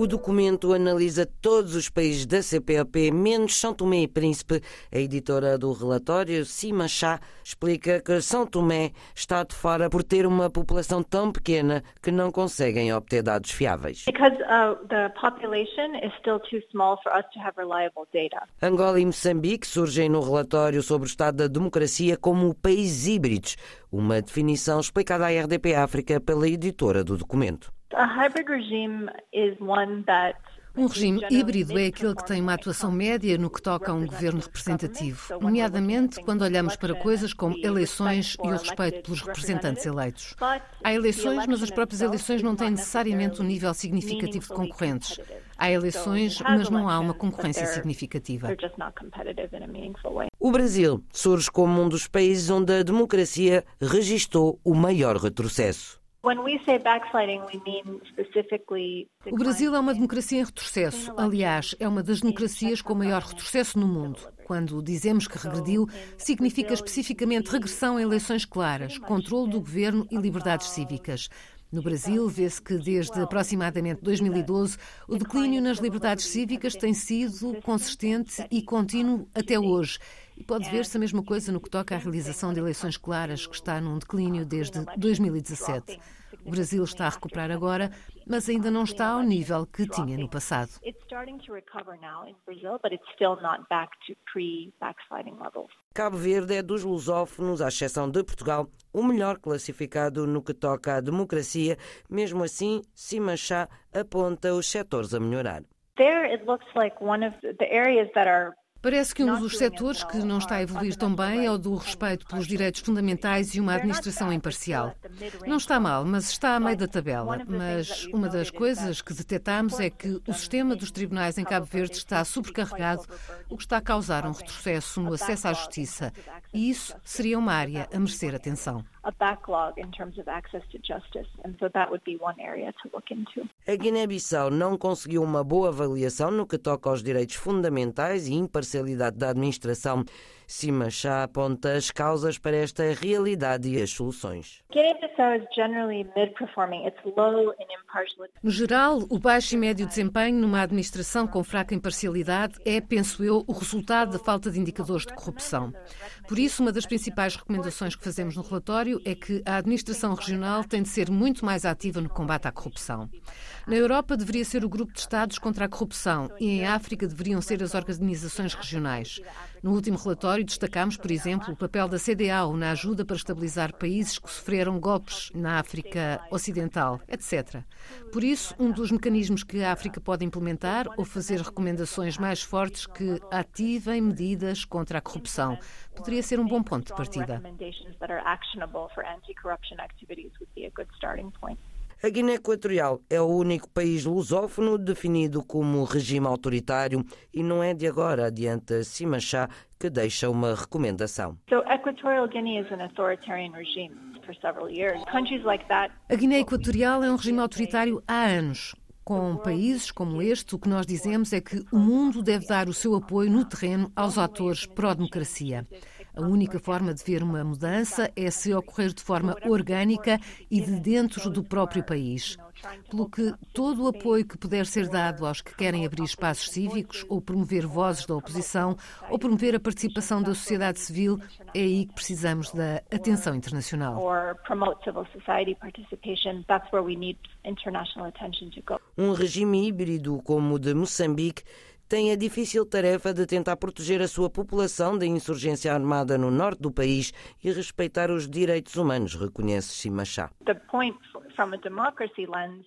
O documento analisa todos os países da CPLP, menos São Tomé e Príncipe. A editora do relatório, Sima Chá, explica que São Tomé está de fora por ter uma população tão pequena que não conseguem obter dados fiáveis. Angola e Moçambique surgem no relatório sobre o estado da democracia como países híbridos, uma definição explicada à RDP África pela editora do documento. Um regime híbrido é aquele que tem uma atuação média no que toca a um governo representativo, nomeadamente quando olhamos para coisas como eleições e o respeito pelos representantes eleitos. Há eleições, mas as próprias eleições não têm necessariamente um nível significativo de concorrentes. Há eleições, mas não há uma concorrência significativa. O Brasil surge como um dos países onde a democracia registrou o maior retrocesso. O Brasil é uma democracia em retrocesso. Aliás, é uma das democracias com maior retrocesso no mundo. Quando dizemos que regrediu, significa especificamente regressão a eleições claras, controle do governo e liberdades cívicas. No Brasil, vê-se que desde aproximadamente 2012 o declínio nas liberdades cívicas tem sido consistente e contínuo até hoje. E pode ver-se a mesma coisa no que toca à realização de eleições claras, que está num declínio desde 2017. O Brasil está a recuperar agora, mas ainda não está ao nível que tinha no passado. Cabo Verde é dos lusófonos, à exceção de Portugal, o melhor classificado no que toca à democracia. Mesmo assim, Simachá aponta os setores a melhorar. There it looks like one of the areas that are Parece que um dos setores que não está a evoluir tão bem é o do respeito pelos direitos fundamentais e uma administração imparcial. Não está mal, mas está a meio da tabela. Mas uma das coisas que detectamos é que o sistema dos tribunais em Cabo Verde está sobrecarregado, o que está a causar um retrocesso no acesso à justiça. E isso seria uma área a merecer atenção a backlog in terms of access to justice. And so that would be one area to look into. A Guiné-Bissau não conseguiu uma boa avaliação no que toca aos direitos fundamentais e imparcialidade da administração. Simachá aponta as causas para esta realidade e as soluções. No geral, o baixo e médio desempenho numa administração com fraca imparcialidade é, penso eu, o resultado da falta de indicadores de corrupção. Por isso, uma das principais recomendações que fazemos no relatório é que a administração regional tem de ser muito mais ativa no combate à corrupção. Na Europa deveria ser o grupo de Estados contra a corrupção e em África deveriam ser as organizações regionais. No último relatório destacamos, por exemplo, o papel da CDAO na ajuda para estabilizar países que sofreram golpes na África Ocidental, etc. Por isso, um dos mecanismos que a África pode implementar ou fazer recomendações mais fortes que ativem medidas contra a corrupção poderia ser um bom ponto de partida. A Guiné Equatorial é o único país lusófono definido como regime autoritário e não é de agora, adianta Simachá, que deixa uma recomendação. A Guiné Equatorial é um regime autoritário há anos. Com países como este, o que nós dizemos é que o mundo deve dar o seu apoio no terreno aos atores pró-democracia. A única forma de ver uma mudança é se ocorrer de forma orgânica e de dentro do próprio país. Pelo que todo o apoio que puder ser dado aos que querem abrir espaços cívicos ou promover vozes da oposição ou promover a participação da sociedade civil, é aí que precisamos da atenção internacional. Um regime híbrido como o de Moçambique tem a difícil tarefa de tentar proteger a sua população da insurgência armada no norte do país e respeitar os direitos humanos, reconhece Simachá.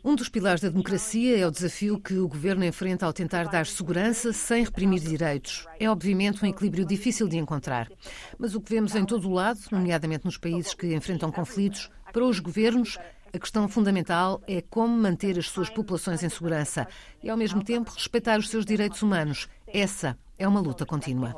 Um dos pilares da democracia é o desafio que o governo enfrenta ao tentar dar segurança sem reprimir direitos. É obviamente um equilíbrio difícil de encontrar. Mas o que vemos em todo o lado, nomeadamente nos países que enfrentam conflitos, para os governos a questão fundamental é como manter as suas populações em segurança e, ao mesmo tempo, respeitar os seus direitos humanos. Essa é uma luta contínua.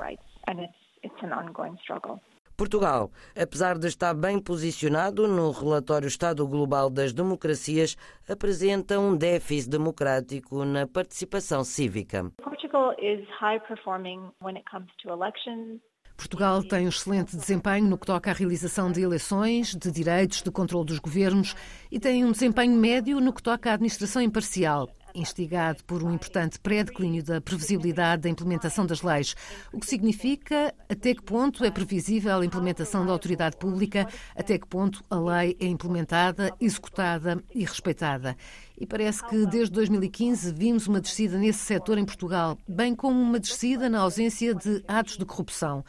Portugal, apesar de estar bem posicionado no relatório Estado Global das Democracias, apresenta um déficit democrático na participação cívica. Portugal is high performing when it comes to elections Portugal tem um excelente desempenho no que toca à realização de eleições, de direitos, de controle dos governos e tem um desempenho médio no que toca à administração imparcial instigado por um importante pré-declínio da previsibilidade da implementação das leis, o que significa até que ponto é previsível a implementação da autoridade pública, até que ponto a lei é implementada, executada e respeitada. E parece que desde 2015 vimos uma descida nesse setor em Portugal, bem como uma descida na ausência de atos de corrupção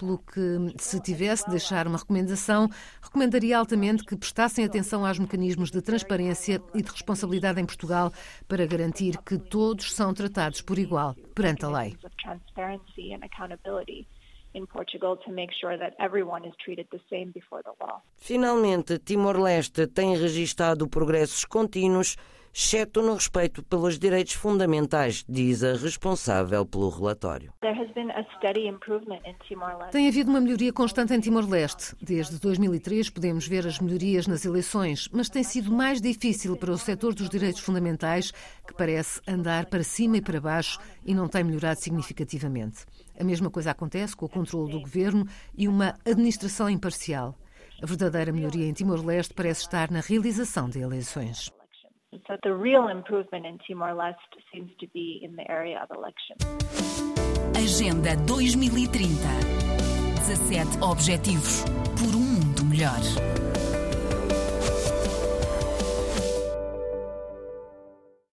pelo que, se tivesse de deixar uma recomendação, recomendaria altamente que prestassem atenção aos mecanismos de transparência e de responsabilidade em Portugal para garantir que todos são tratados por igual perante a lei. Finalmente, Timor-Leste tem registrado progressos contínuos exceto no respeito pelos direitos fundamentais, diz a responsável pelo relatório. Tem havido uma melhoria constante em Timor-Leste. Desde 2003 podemos ver as melhorias nas eleições, mas tem sido mais difícil para o setor dos direitos fundamentais, que parece andar para cima e para baixo e não tem melhorado significativamente. A mesma coisa acontece com o controle do governo e uma administração imparcial. A verdadeira melhoria em Timor-Leste parece estar na realização de eleições. So the real improvement in Timor-Leste seems to be in the area of elections. Agenda 2030. 17 Objetivos por um mundo melhor.